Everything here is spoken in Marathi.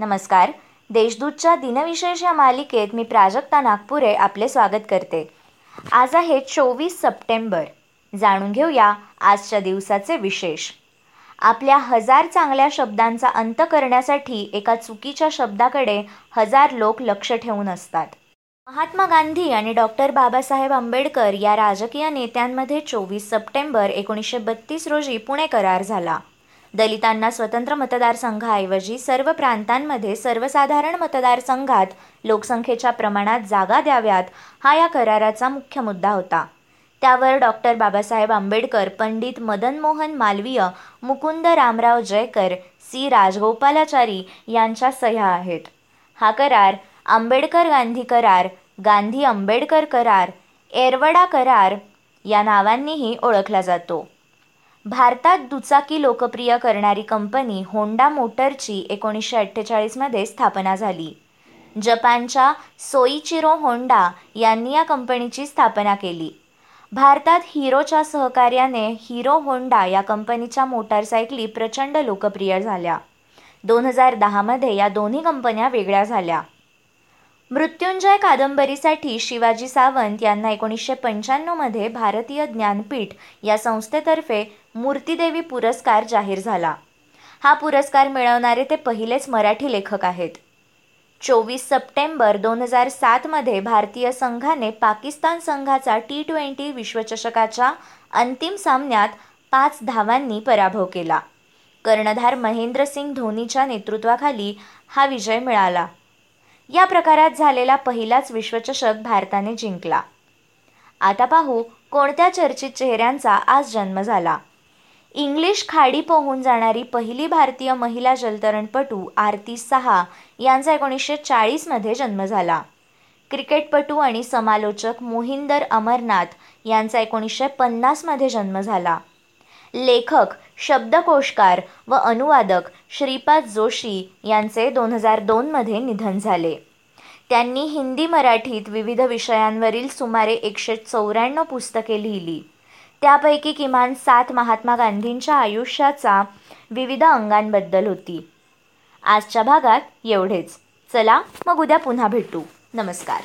नमस्कार. देशदूतच्या दिनविशेष या मालिकेत मी प्राजक्ता नागपुरे आपले स्वागत करते. आज आहे चोवीस सप्टेंबर. जाणून घेऊया आजच्या दिवसाचे विशेष. आपल्या हजार चांगल्या शब्दांचा अंत करण्यासाठी एका चुकीच्या शब्दाकडे हजार लोक लक्ष ठेवून असतात. महात्मा गांधी आणि डॉक्टर बाबासाहेब आंबेडकर या राजकीय नेत्यांमध्ये चोवीस सप्टेंबर एकोणीसशे बत्तीस रोजी पुणे करार झाला. दलितांना स्वतंत्र मतदारसंघाऐवजी सर्व प्रांतांमध्ये सर्वसाधारण मतदारसंघात लोकसंख्येच्या प्रमाणात जागा द्याव्यात हा या कराराचा मुख्य मुद्दा होता. त्यावर डॉक्टर बाबासाहेब आंबेडकर पंडित मदन मोहन मालवीय मुकुंद रामराव जयकर सी. राजगोपालाचारी यांच्या सह्या आहेत. हा करार आंबेडकर गांधी करार गांधी आंबेडकर करार एरवडा करार या नावांनीही ओळखला जातो. भारतात दुचाकी लोकप्रिय करणारी कंपनी होंडा मोटरची एकोणीसशे अठ्ठेचाळीसमध्ये स्थापना झाली. जपानच्या सोईचिरो होंडा यांनी या कंपनीची स्थापना केली. भारतात हिरोच्या सहकार्याने हिरो होंडा या कंपनीच्या मोटारसायकली प्रचंड लोकप्रिय झाल्या. दोन हजार दहामध्ये या दोन्ही कंपन्या वेगळ्या झाल्या. मृत्युंजय कादंबरीसाठी शिवाजी सावंत यांना एकोणीसशे पंच्याण्णवमध्ये भारतीय ज्ञानपीठ या संस्थेतर्फे मूर्तिदेवी पुरस्कार जाहीर झाला. हा पुरस्कार मिळवणारे ते पहिलेच मराठी लेखक आहेत. चोवीस सप्टेंबर दोन हजार सातमध्ये भारतीय संघाने पाकिस्तान संघाचा टी ट्वेंटी विश्वचषकाच्या अंतिम सामन्यात पाच धावांनी पराभव केला. कर्णधार महेंद्रसिंग धोनीच्या नेतृत्वाखाली हा विजय मिळाला. या प्रकारात झालेला पहिलाच विश्वचषक भारताने जिंकला. आता पाहू कोणत्या चर्चित चेहऱ्यांचा आज जन्म झाला. इंग्लिश खाडी पोहून जाणारी पहिली भारतीय महिला जलतरणपटू आरती सहा यांचा एकोणीसशे चाळीसमध्ये जन्म झाला. क्रिकेटपटू आणि समालोचक मोहिंदर अमरनाथ यांचा एकोणीसशे पन्नासमध्ये जन्म झाला. लेखक शब्दकोशकार व अनुवादक श्रीपाद जोशी यांचे दोन हजार दोनमध्ये निधन झाले. त्यांनी हिंदी मराठीत विविध विषयांवरील सुमारे एकशे चौऱ्याण्णव पुस्तके लिहिली. त्यापैकी किमान सात महात्मा गांधींच्या आयुष्याचा विविध अंगांबद्दल होती. आजच्या भागात एवढेच. चला मग उद्या पुन्हा भेटू. नमस्कार.